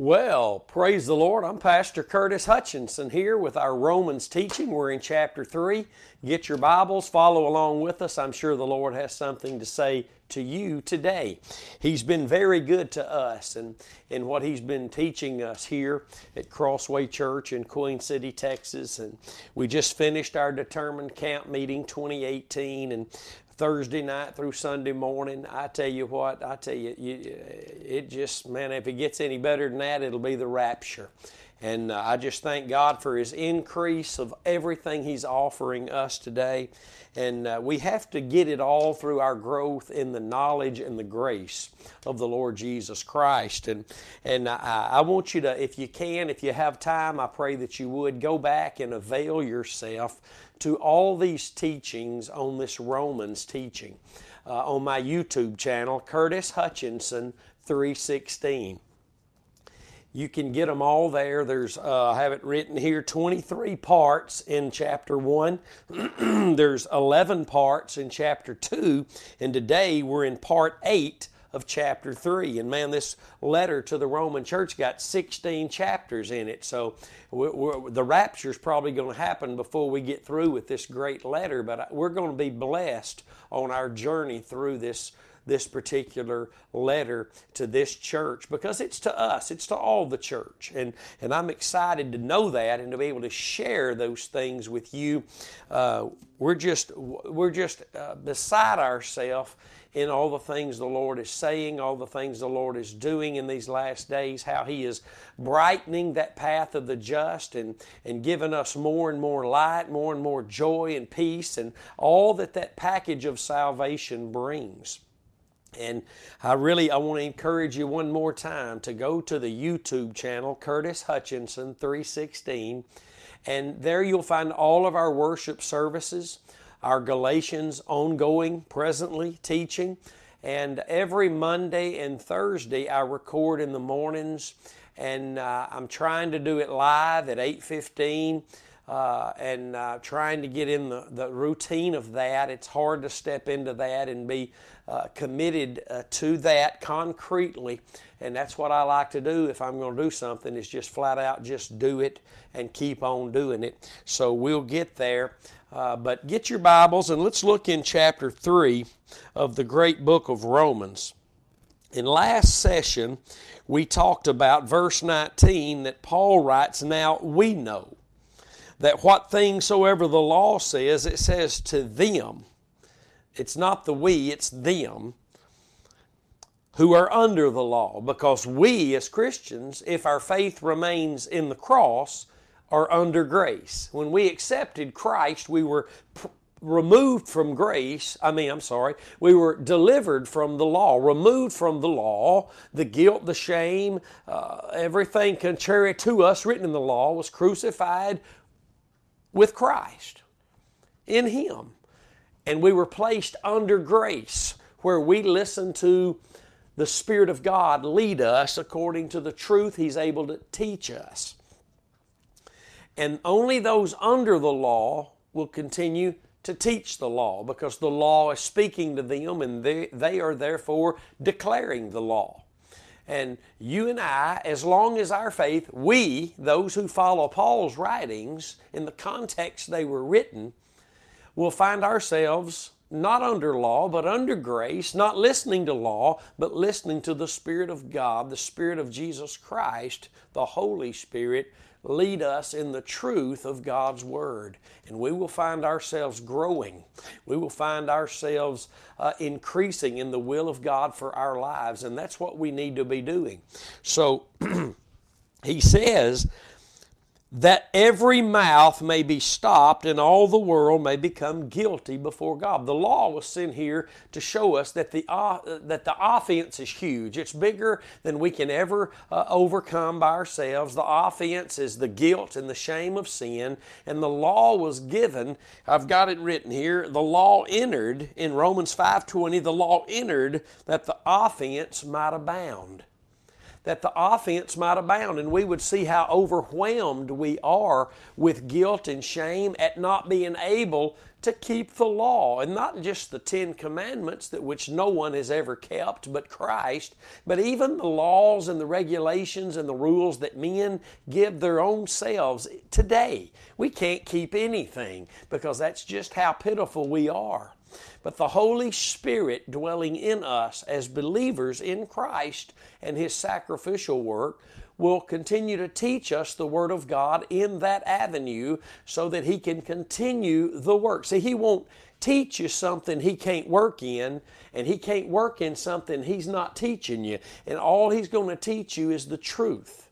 Well, praise the Lord. I'm Pastor Curtis Hutchinson here with our Romans teaching. We're in chapter 3. Get your Bibles, follow along with us. I'm sure the Lord has something to say to you today. He's been very good to us and in what He's been teaching us here at Crossway Church in Queen City, Texas. And we just finished our determined camp meeting 2018 and Thursday night through Sunday morning. I tell you what, I tell you, you it just, man, if it gets any better than that, it'll be the rapture. And uh, I just thank God for His increase of everything He's offering us today. And uh, we have to get it all through our growth in the knowledge and the grace of the Lord Jesus Christ. And, and I, I want you to, if you can, if you have time, I pray that you would go back and avail yourself to all these teachings on this Romans teaching uh, on my YouTube channel, Curtis Hutchinson 316. You can get them all there. There's uh, I have it written here 23 parts in chapter 1. There's 11 parts in chapter 2 and today we're in part 8 of chapter 3. And man, this letter to the Roman church got 16 chapters in it. So we're, we're, the rapture is probably going to happen before we get through with this great letter, but we're going to be blessed on our journey through this this particular letter to this church because it's to us, it's to all the church. And, and I'm excited to know that and to be able to share those things with you. Uh, we're just, we're just uh, beside ourselves in all the things the Lord is saying, all the things the Lord is doing in these last days, how He is brightening that path of the just and, and giving us more and more light, more and more joy and peace, and all that that package of salvation brings. And I really I want to encourage you one more time to go to the YouTube channel Curtis Hutchinson 316 and there you'll find all of our worship services our Galatians ongoing, presently teaching. And every Monday and Thursday, I record in the mornings, and uh, I'm trying to do it live at 8:15. Uh, and uh, trying to get in the, the routine of that. It's hard to step into that and be uh, committed uh, to that concretely. And that's what I like to do if I'm going to do something, is just flat out just do it and keep on doing it. So we'll get there. Uh, but get your Bibles and let's look in chapter 3 of the great book of Romans. In last session, we talked about verse 19 that Paul writes, Now we know that what things soever the law says, it says to them. It's not the we, it's them who are under the law. Because we, as Christians, if our faith remains in the cross, are under grace. When we accepted Christ, we were pr- removed from grace. I mean, I'm sorry, we were delivered from the law, removed from the law. The guilt, the shame, uh, everything contrary to us written in the law was crucified with Christ in Him. And we were placed under grace where we listen to the Spirit of God lead us according to the truth He's able to teach us. And only those under the law will continue to teach the law because the law is speaking to them and they, they are therefore declaring the law. And you and I, as long as our faith, we, those who follow Paul's writings in the context they were written, will find ourselves not under law, but under grace, not listening to law, but listening to the Spirit of God, the Spirit of Jesus Christ, the Holy Spirit, lead us in the truth of God's Word. And we will find ourselves growing. We will find ourselves uh, increasing in the will of God for our lives. And that's what we need to be doing. So he says, that every mouth may be stopped and all the world may become guilty before God. The law was sent here to show us that the, uh, that the offense is huge. It's bigger than we can ever uh, overcome by ourselves. The offense is the guilt and the shame of sin, and the law was given. I've got it written here. The law entered in Romans 5:20. The law entered that the offense might abound that the offense might abound, and we would see how overwhelmed we are with guilt and shame at not being able to keep the law, and not just the Ten Commandments, that which no one has ever kept but Christ, but even the laws and the regulations and the rules that men give their own selves today. We can't keep anything because that's just how pitiful we are. But the Holy Spirit dwelling in us as believers in Christ and His sacrificial work will continue to teach us the Word of God in that avenue so that He can continue the work. See, He won't teach you something He can't work in, and He can't work in something He's not teaching you. And all He's going to teach you is the truth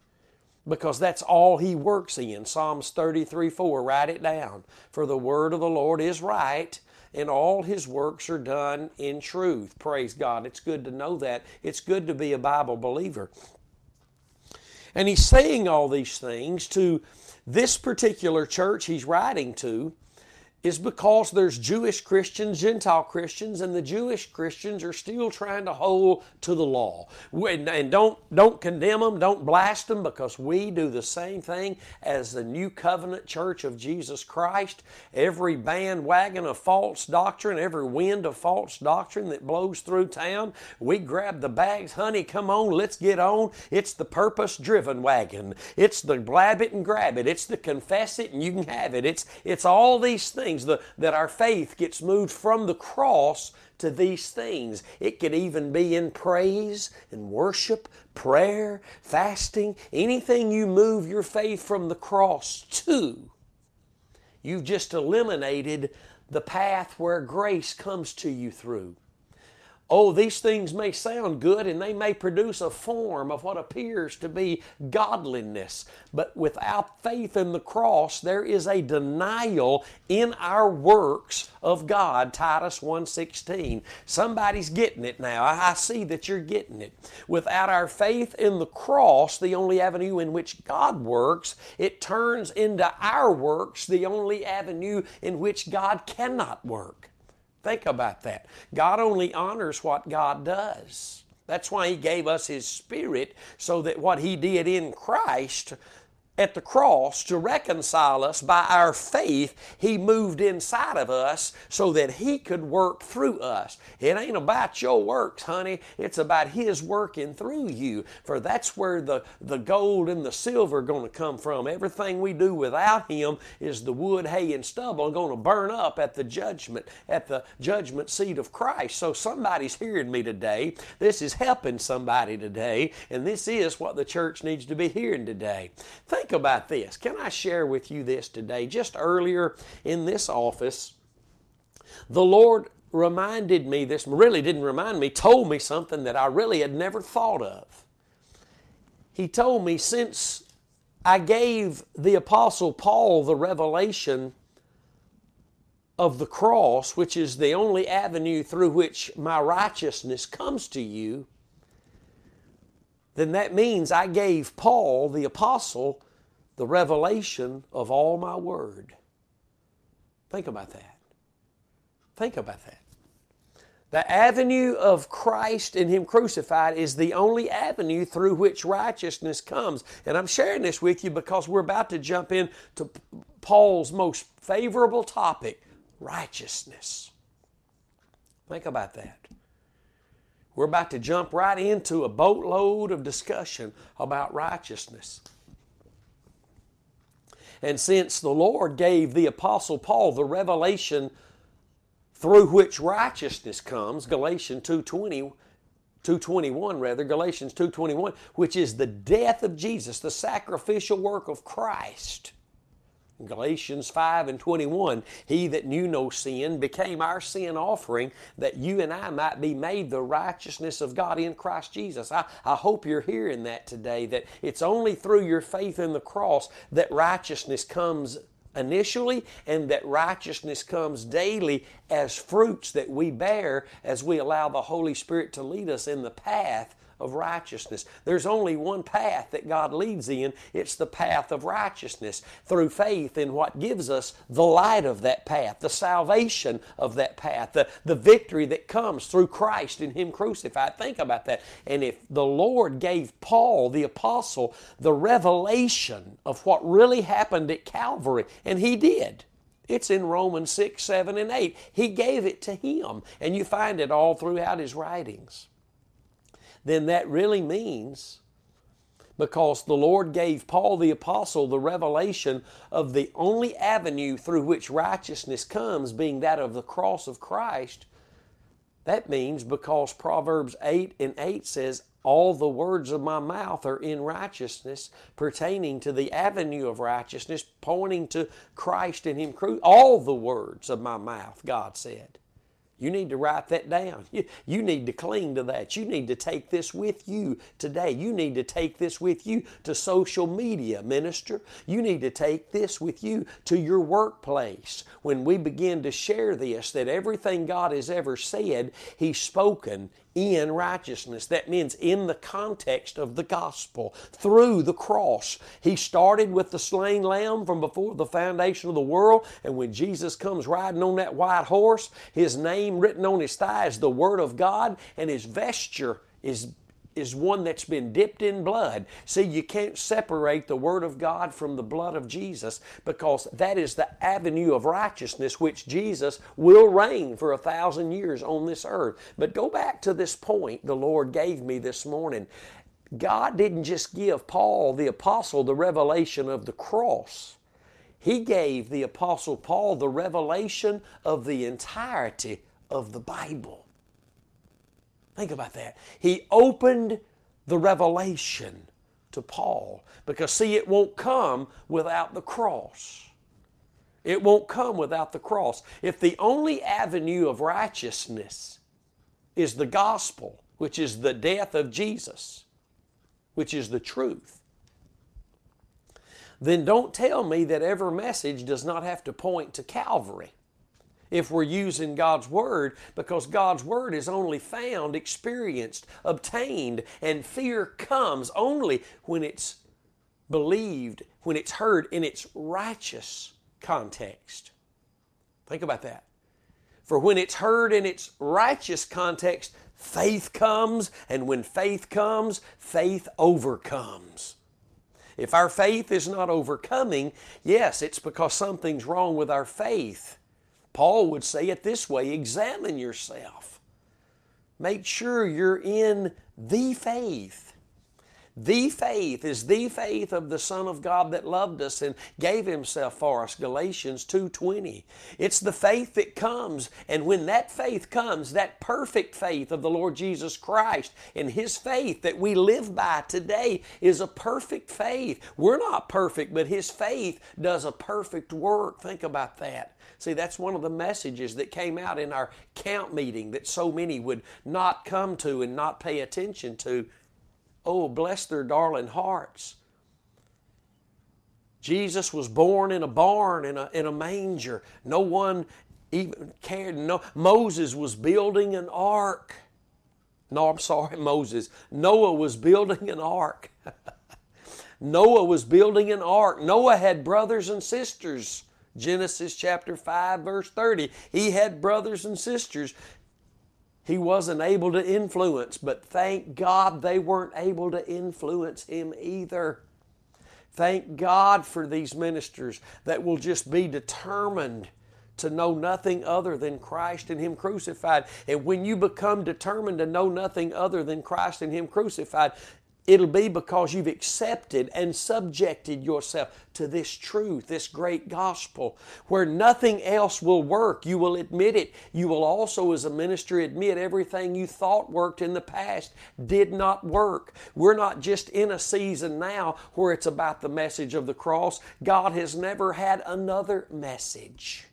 because that's all He works in. Psalms 33 4, write it down. For the Word of the Lord is right and all his works are done in truth. Praise God. It's good to know that. It's good to be a Bible believer. And he's saying all these things to this particular church he's writing to is because there's Jewish Christians, Gentile Christians, and the Jewish Christians are still trying to hold to the law. And don't, don't condemn them, don't blast them, because we do the same thing as the New Covenant Church of Jesus Christ. Every bandwagon of false doctrine, every wind of false doctrine that blows through town, we grab the bags, honey, come on, let's get on. It's the purpose driven wagon. It's the blab it and grab it. It's the confess it and you can have it. It's, it's all these things things, the, that our faith gets moved from the cross to these things. It could even be in praise and worship, prayer, fasting, anything you move your faith from the cross to. You've just eliminated the path where grace comes to you through. Oh, these things may sound good and they may produce a form of what appears to be godliness, but without faith in the cross, there is a denial in our works of God. Titus 1:16. Somebody's getting it now. I see that you're getting it. Without our faith in the cross, the only avenue in which God works, it turns into our works the only avenue in which God cannot work. Think about that. God only honors what God does. That's why He gave us His Spirit so that what He did in Christ at the cross to reconcile us by our faith, He moved inside of us so that He could work through us. It ain't about your works, honey. It's about His working through you. For that's where the, the gold and the silver are going to come from. Everything we do without Him is the wood, hay, and stubble going to burn up at the judgment, at the judgment seat of Christ. So somebody's hearing me today. This is helping somebody today, and this is what the church needs to be hearing today. Think think about this. Can I share with you this today? Just earlier in this office, the Lord reminded me this, really didn't remind me, told me something that I really had never thought of. He told me since I gave the Apostle Paul the revelation of the cross, which is the only avenue through which my righteousness comes to you, then that means I gave Paul, the apostle, the revelation of all my word. Think about that. Think about that. The avenue of Christ and Him crucified is the only avenue through which righteousness comes. And I'm sharing this with you because we're about to jump into Paul's most favorable topic righteousness. Think about that. We're about to jump right into a boatload of discussion about righteousness. And since the Lord gave the Apostle Paul the revelation through which righteousness comes, Galatians 2.20, 221 rather, Galatians 2.21, which is the death of Jesus, the sacrificial work of Christ. Galatians 5 and 21, He that knew no sin became our sin offering that you and I might be made the righteousness of God in Christ Jesus. I, I hope you're hearing that today, that it's only through your faith in the cross that righteousness comes initially and that righteousness comes daily as fruits that we bear as we allow the Holy Spirit to lead us in the path of righteousness. There's only one path that God leads in. It's the path of righteousness through faith in what gives us the light of that path, the salvation of that path, the, the victory that comes through Christ and Him crucified. Think about that. And if the Lord gave Paul, the apostle, the revelation of what really happened at Calvary, and he did. It's in Romans 6, 7, and 8. He gave it to him, and you find it all throughout his writings. Then that really means because the Lord gave Paul the Apostle the revelation of the only avenue through which righteousness comes, being that of the cross of Christ. That means because Proverbs 8 and 8 says, all the words of my mouth are in righteousness, pertaining to the avenue of righteousness, pointing to Christ and Him. All the words of my mouth, God said. You need to write that down. You, you need to cling to that. You need to take this with you today. You need to take this with you to social media, minister. You need to take this with you to your workplace. When we begin to share this, that everything God has ever said, He's spoken in righteousness. That means in the context of the gospel, through the cross. He started with the slain lamb from before the foundation of the world, and when Jesus comes riding on that white horse, his name written on his thigh is the Word of God, and his vesture is is one that's been dipped in blood. See, you can't separate the Word of God from the blood of Jesus because that is the avenue of righteousness which Jesus will reign for a thousand years on this earth. But go back to this point the Lord gave me this morning. God didn't just give Paul, the apostle, the revelation of the cross. He gave the apostle Paul the revelation of the entirety of the Bible. Think about that. He opened the revelation to Paul because, see, it won't come without the cross. It won't come without the cross. If the only avenue of righteousness is the gospel, which is the death of Jesus, which is the truth, then don't tell me that every message does not have to point to Calvary if we're using God's Word because God's Word is only found, experienced, obtained, and fear comes only when it's believed, when it's heard in its righteous context. Think about that. For when it's heard in its righteous context, faith comes, and when faith comes, faith overcomes. If our faith is not overcoming, yes, it's because something's wrong with our faith. Paul would say it this way examine yourself. Make sure you're in the faith. The faith is the faith of the Son of God that loved us and gave Himself for us. Galatians 2.20. It's the faith that comes, and when that faith comes, that perfect faith of the Lord Jesus Christ and His faith that we live by today is a perfect faith. We're not perfect, but His faith does a perfect work. Think about that. See, that's one of the messages that came out in our camp meeting that so many would not come to and not pay attention to. Oh, bless their darling hearts. Jesus was born in a barn, in a, in a manger. No one even cared. No, Moses was building an ark. No, I'm sorry, Moses. Noah was building an ark. Noah was building an ark. Noah had brothers and sisters. Genesis chapter 5, verse 30. He had brothers and sisters he wasn't able to influence, but thank God they weren't able to influence him either. Thank God for these ministers that will just be determined to know nothing other than Christ and Him crucified. And when you become determined to know nothing other than Christ and Him crucified, It'll be because you've accepted and subjected yourself to this truth, this great gospel, where nothing else will work. You will admit it. You will also, as a minister, admit everything you thought worked in the past did not work. We're not just in a season now where it's about the message of the cross. God has never had another message.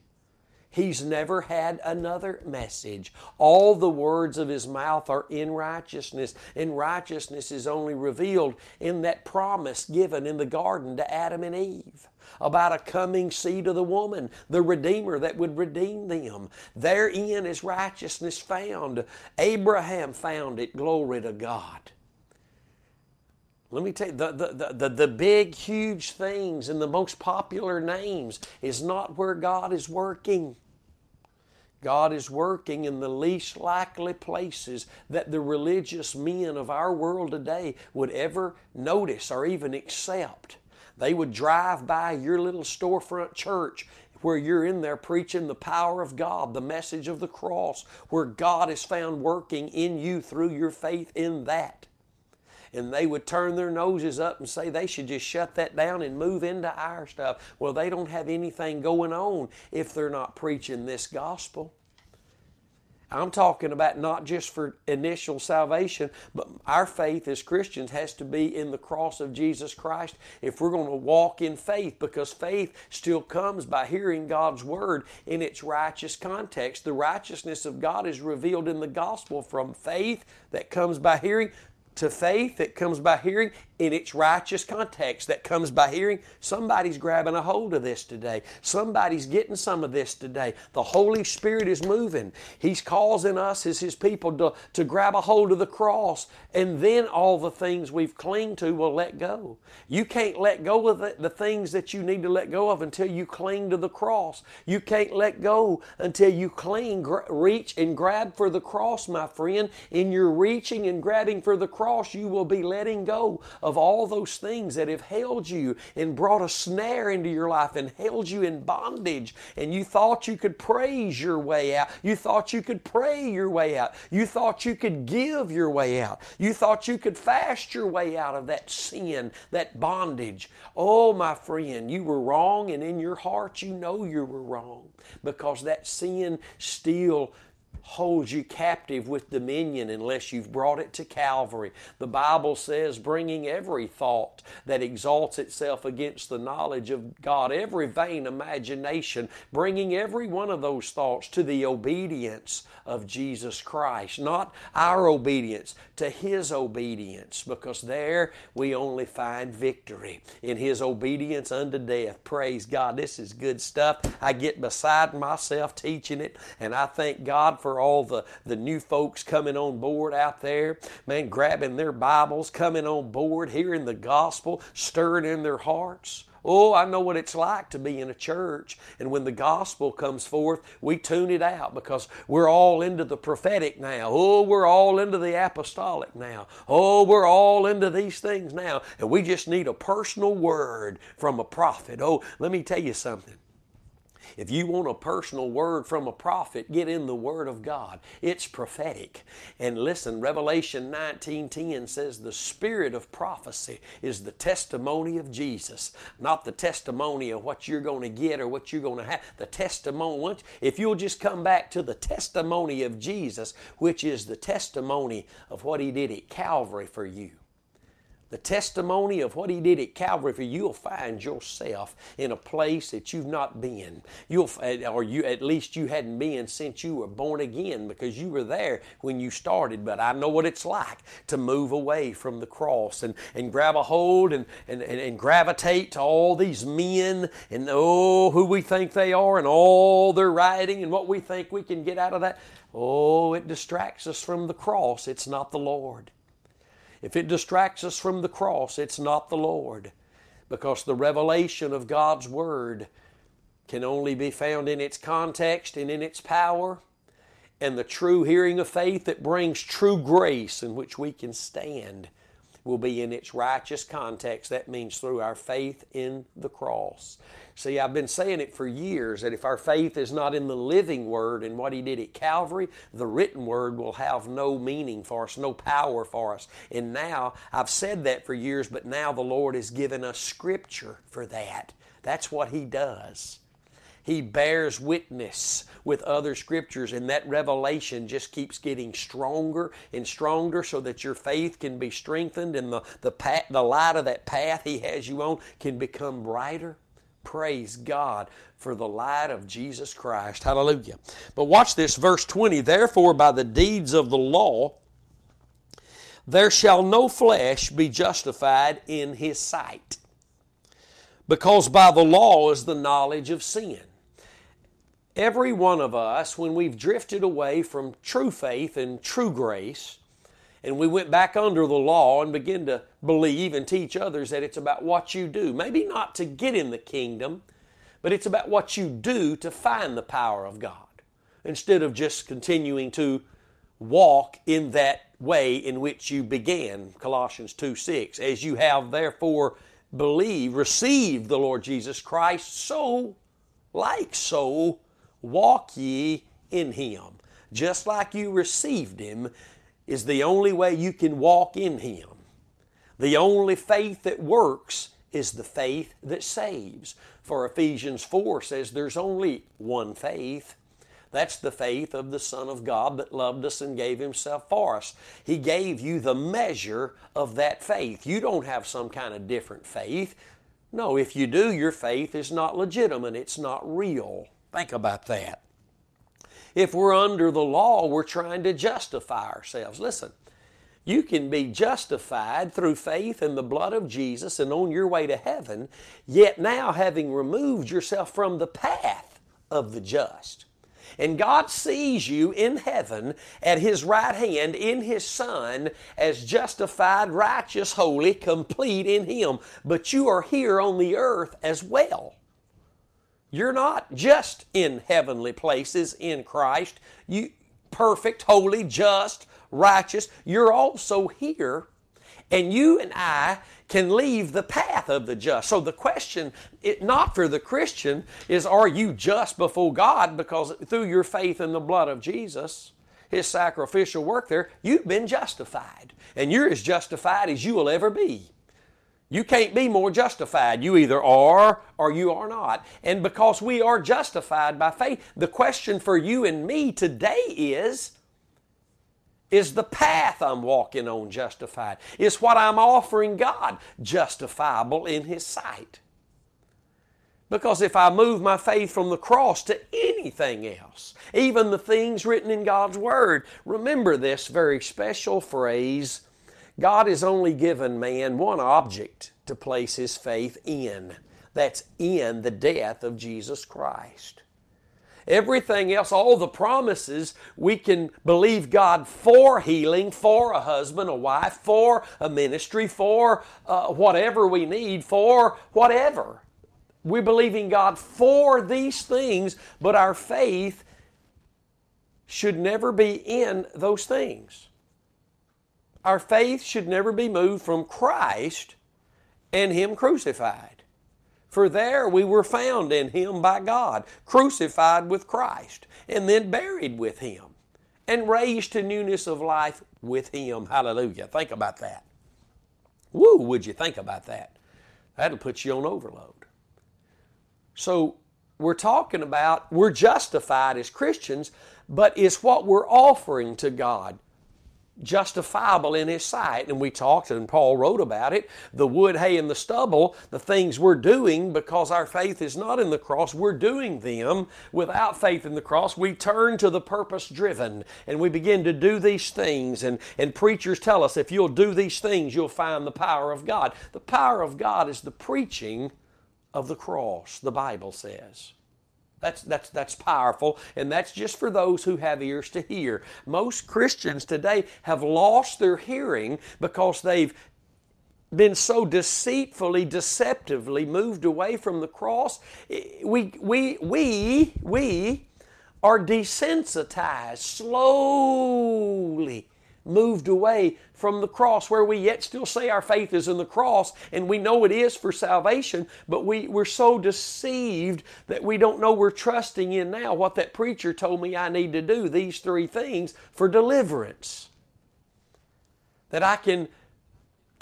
He's never had another message. All the words of his mouth are in righteousness, and righteousness is only revealed in that promise given in the garden to Adam and Eve about a coming seed of the woman, the Redeemer that would redeem them. Therein is righteousness found. Abraham found it. Glory to God. Let me tell you, the, the, the, the, big, huge things and the most popular names is not where God is working. God is working in the least likely places that the religious men of our world today would ever notice or even accept. They would drive by your little storefront church where you're in there preaching the power of God, the message of the cross, where God is found working in you through your faith in that. And they would turn their noses up and say they should just shut that down and move into our stuff. Well, they don't have anything going on if they're not preaching this gospel. I'm talking about not just for initial salvation, but our faith as Christians has to be in the cross of Jesus Christ if we're going to walk in faith, because faith still comes by hearing God's Word in its righteous context. The righteousness of God is revealed in the gospel from faith that comes by hearing to faith that comes by hearing in its righteous context that comes by hearing. Somebody's grabbing a hold of this today. Somebody's getting some of this today. The Holy Spirit is moving. He's causing us as His people to, to grab a hold of the cross, and then all the things we've clinged to will let go. You can't let go of the, the things that you need to let go of until you cling to the cross. You can't let go until you cling, gr- reach, and grab for the cross, my friend. In your reaching and grabbing for the cross, you will be letting go of all those things that have held you and brought a snare into your life and held you in bondage. And you thought you could praise your way out. You thought you could pray your way out. You thought you could give your way out. You thought you could fast your way out of that sin, that bondage. Oh, my friend, you were wrong, and in your heart you know you were wrong because that sin still holds you captive with dominion unless you've brought it to Calvary. The Bible says, bringing every thought that exalts itself against the knowledge of God, every vain imagination, bringing every one of those thoughts to the obedience of Jesus Christ. Not our obedience, to His obedience, because there we only find victory in His obedience unto death. Praise God. This is good stuff. I get beside myself teaching it, and I thank God for all the, the new folks coming on board out there, man, grabbing their Bibles, coming on board, hearing the gospel, stirring in their hearts. Oh, I know what it's like to be in a church, and when the gospel comes forth, we tune it out because we're all into the prophetic now. Oh, we're all into the apostolic now. Oh, we're all into these things now, and we just need a personal word from a prophet. Oh, let me tell you something. If you want a personal word from a prophet, get in the Word of God. It's prophetic. And listen, Revelation 19:10 says the spirit of prophecy is the testimony of Jesus, not the testimony of what you're going to get or what you're going to have. The testimony, if you'll just come back to the testimony of Jesus, which is the testimony of what He did at Calvary for you the testimony of what he did at Calvary for you, you'll find yourself in a place that you've not been. You'll, eh, or you at least you hadn't been since you were born again because you were there when you started. But I know what it's like to move away from the cross and, and grab a hold and, and, and, and gravitate to all these men and oh who we think they are and all their writing and what we think we can get out of that. Oh, it distracts us from the cross. It's not the Lord. If it distracts us from the cross, it's not the Lord. Because the revelation of God's Word can only be found in its context and in its power, and the true hearing of faith that brings true grace in which we can stand will be in its righteous context. That means through our faith in the cross. See, I've been saying it for years that if our faith is not in the living Word and what He did at Calvary, the written Word will have no meaning for us, no power for us. And now, I've said that for years, but now the Lord has given us Scripture for that. That's what He does. He bears witness with other scriptures, and that revelation just keeps getting stronger and stronger so that your faith can be strengthened and the, the, path, the light of that path He has you on can become brighter. Praise God for the light of Jesus Christ. Hallelujah. But watch this, verse 20. Therefore, by the deeds of the law, there shall no flesh be justified in his sight. Because by the law is the knowledge of sin. Every one of us, when we've drifted away from true faith and true grace, and we went back under the law and began to believe and teach others that it's about what you do. Maybe not to get in the kingdom, but it's about what you do to find the power of God instead of just continuing to walk in that way in which you began. Colossians 2 6. As you have therefore believed, received the Lord Jesus Christ, so, like so, walk ye in him. Just like you received him, is the only way you can walk in Him. The only faith that works is the faith that saves. For Ephesians 4 says there's only one faith. That's the faith of the Son of God that loved us and gave Himself for us. He gave you the measure of that faith. You don't have some kind of different faith. No, if you do, your faith is not legitimate, it's not real. Think about that. If we're under the law, we're trying to justify ourselves. Listen, you can be justified through faith in the blood of Jesus and on your way to heaven, yet now having removed yourself from the path of the just. And God sees you in heaven at His right hand in His Son as justified, righteous, holy, complete in Him. But you are here on the earth as well. You're not just in heavenly places in Christ. You perfect, holy, just, righteous. You're also here and you and I can leave the path of the just. So the question, it, not for the Christian, is are you just before God because through your faith in the blood of Jesus, His sacrificial work there, you've been justified. And you're as justified as you will ever be. You can't be more justified. You either are or you are not. And because we are justified by faith, the question for you and me today is is the path I'm walking on justified? Is what I'm offering God justifiable in His sight? Because if I move my faith from the cross to anything else, even the things written in God's Word, remember this very special phrase God has only given man one object to place his faith in. That's in the death of Jesus Christ. Everything else, all the promises, we can believe God for healing, for a husband, a wife, for a ministry, for uh, whatever we need, for whatever. We believe in God for these things, but our faith should never be in those things. Our faith should never be moved from Christ and Him crucified. For there we were found in Him by God, crucified with Christ, and then buried with Him, and raised to newness of life with Him. Hallelujah. Think about that. Woo, would you think about that? That'll put you on overload. So, we're talking about we're justified as Christians, but it's what we're offering to God justifiable in His sight. And we talked, and Paul wrote about it the wood, hay, and the stubble, the things we're doing because our faith is not in the cross, we're doing them without faith in the cross. We turn to the purpose driven and we begin to do these things. And, and preachers tell us if you'll do these things, you'll find the power of God. The power of God is the preaching of the cross, the Bible says. That's, that's, that's powerful, and that's just for those who have ears to hear. Most Christians today have lost their hearing because they've been so deceitfully, deceptively moved away from the cross. We, we, we, we are desensitized slowly moved away from the cross, where we yet still say our faith is in the cross and we know it is for salvation, but we, we're so deceived that we don't know we're trusting in now what that preacher told me I need to do, these three things for deliverance. That I can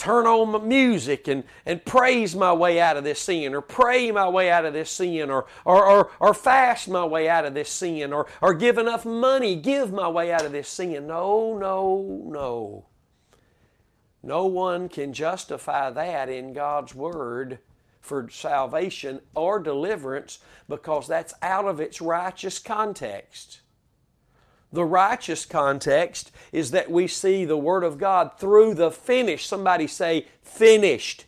turn on music and, and praise my way out of this sin, or pray my way out of this sin, or, or, or, or fast my way out of this sin, or, or give enough money, give my way out of this sin. No, no, no. No one can justify that in God's Word for salvation or deliverance because that's out of its righteous context. The righteous context is that we see the Word of God through the finished. Somebody say, finished.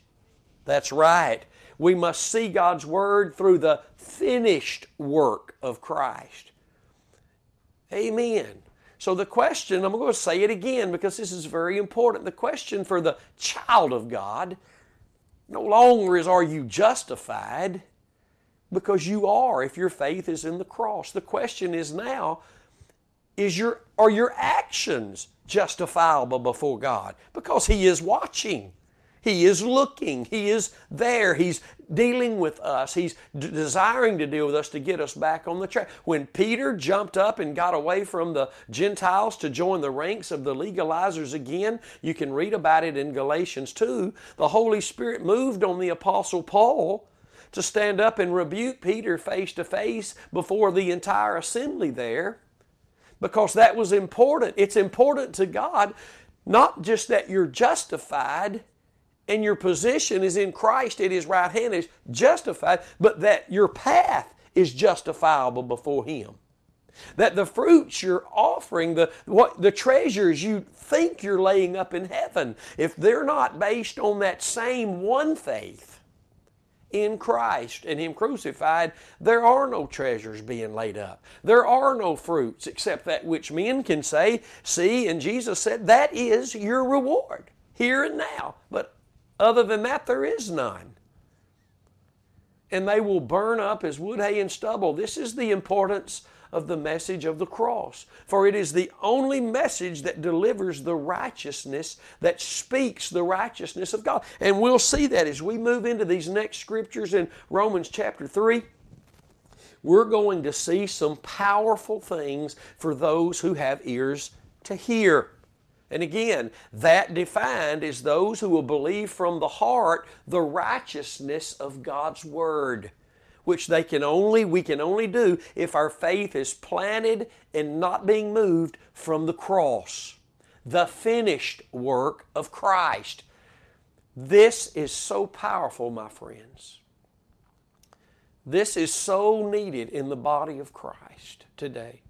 That's right. We must see God's Word through the finished work of Christ. Amen. So the question, I'm going to say it again because this is very important. The question for the child of God no longer is are you justified because you are if your faith is in the cross. The question is now is your are your actions justifiable before God? Because he is watching. He is looking. He is there. He's dealing with us. He's d- desiring to deal with us to get us back on the track. When Peter jumped up and got away from the Gentiles to join the ranks of the legalizers again, you can read about it in Galatians 2. The Holy Spirit moved on the Apostle Paul to stand up and rebuke Peter face to face before the entire assembly there because that was important. It's important to God not just that you're justified and your position is in Christ at His right hand is justified, but that your path is justifiable before Him. That the fruits you're offering, the, what, the treasures you think you're laying up in heaven, if they're not based on that same one faith in Christ and Him crucified, there are no treasures being laid up. There are no fruits except that which men can say, see, and Jesus said, that is your reward here and now. But other than that, there is none. And they will burn up as wood, hay, and stubble. This is the importance of the message of the cross. For it is the only message that delivers the righteousness, that speaks the righteousness of God. And we'll see that as we move into these next scriptures in Romans chapter 3. We're going to see some powerful things for those who have ears to hear. And again, that defined is those who will believe from the heart the righteousness of God's Word, which they can only, we can only do if our faith is planted and not being moved from the cross, the finished work of Christ. This is so powerful, my friends. This is so needed in the body of Christ today.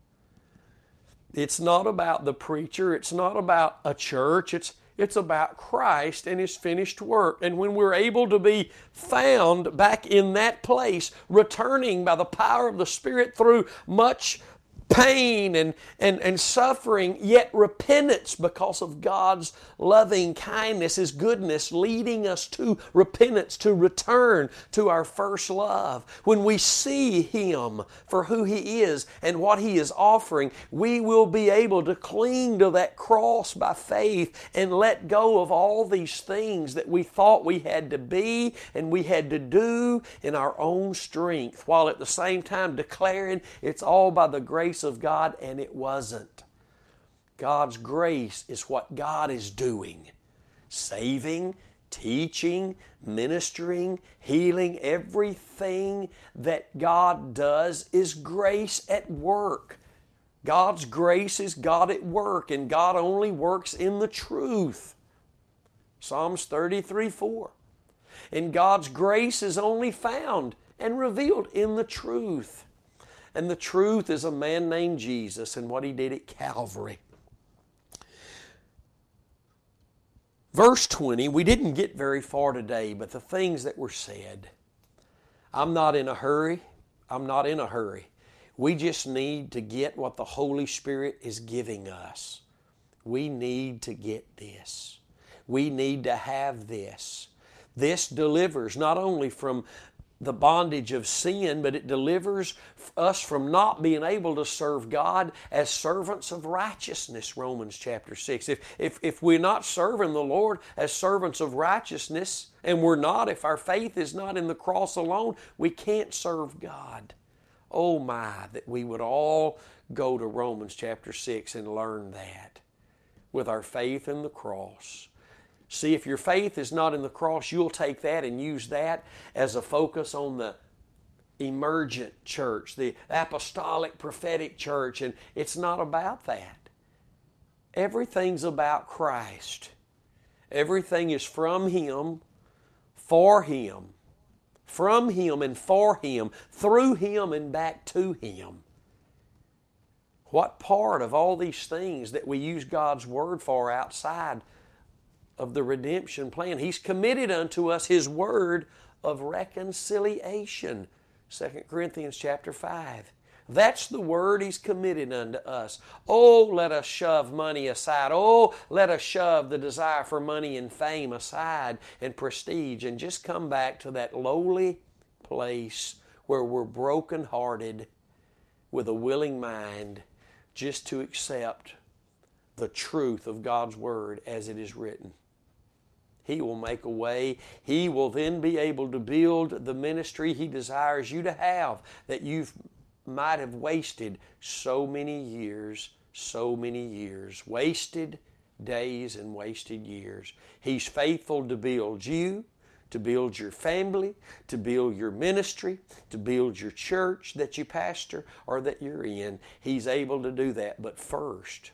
It's not about the preacher, it's not about a church, it's it's about Christ and His finished work. And when we're able to be found back in that place, returning by the power of the Spirit through much pain and, and, and suffering, yet repentance because of God's loving kindness, His goodness, leading us to repentance, to return to our first love. When we see Him for who He is and what He is offering, we will be able to cling to that cross by faith and let go of all these things that we thought we had to be and we had to do in our own strength, while at the same time declaring it's all by the grace of God, and it wasn't. God's grace is what God is doing saving, teaching, ministering, healing. Everything that God does is grace at work. God's grace is God at work, and God only works in the truth. Psalms 33 4. And God's grace is only found and revealed in the truth. And the truth is a man named Jesus and what he did at Calvary. Verse 20, we didn't get very far today, but the things that were said. I'm not in a hurry. I'm not in a hurry. We just need to get what the Holy Spirit is giving us. We need to get this. We need to have this. This delivers not only from the bondage of sin, but it delivers us from not being able to serve God as servants of righteousness, Romans chapter 6. If, if, if we're not serving the Lord as servants of righteousness, and we're not, if our faith is not in the cross alone, we can't serve God. Oh my, that we would all go to Romans chapter 6 and learn that with our faith in the cross. See, if your faith is not in the cross, you'll take that and use that as a focus on the emergent church, the apostolic prophetic church, and it's not about that. Everything's about Christ. Everything is from Him, for Him, from Him and for Him, through Him and back to Him. What part of all these things that we use God's Word for outside of the redemption plan. He's committed unto us His word of reconciliation. 2 Corinthians chapter 5. That's the word He's committed unto us. Oh, let us shove money aside. Oh, let us shove the desire for money and fame aside and prestige and just come back to that lowly place where we're brokenhearted with a willing mind just to accept the truth of God's Word as it is written. He will make a way. He will then be able to build the ministry He desires you to have that you might have wasted so many years, so many years. Wasted days and wasted years. He's faithful to build you, to build your family, to build your ministry, to build your church that you pastor or that you're in. He's able to do that. But first,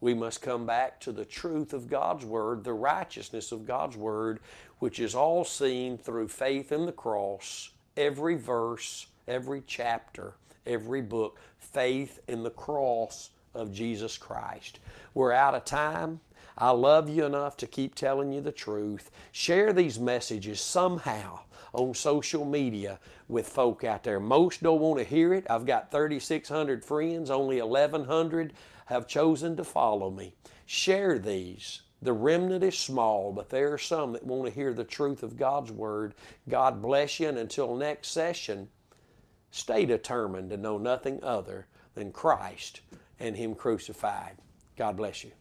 we must come back to the truth of God's Word, the righteousness of God's Word, which is all seen through faith in the cross, every verse, every chapter, every book, faith in the cross of Jesus Christ. We're out of time. I love you enough to keep telling you the truth. Share these messages somehow on social media with folk out there. Most don't want to hear it. I've got 3,600 friends, only 1,100 have chosen to follow me. Share these. The remnant is small, but there are some that want to hear the truth of God's Word. God bless you, and until next session, stay determined to know nothing other than Christ and Him crucified. God bless you.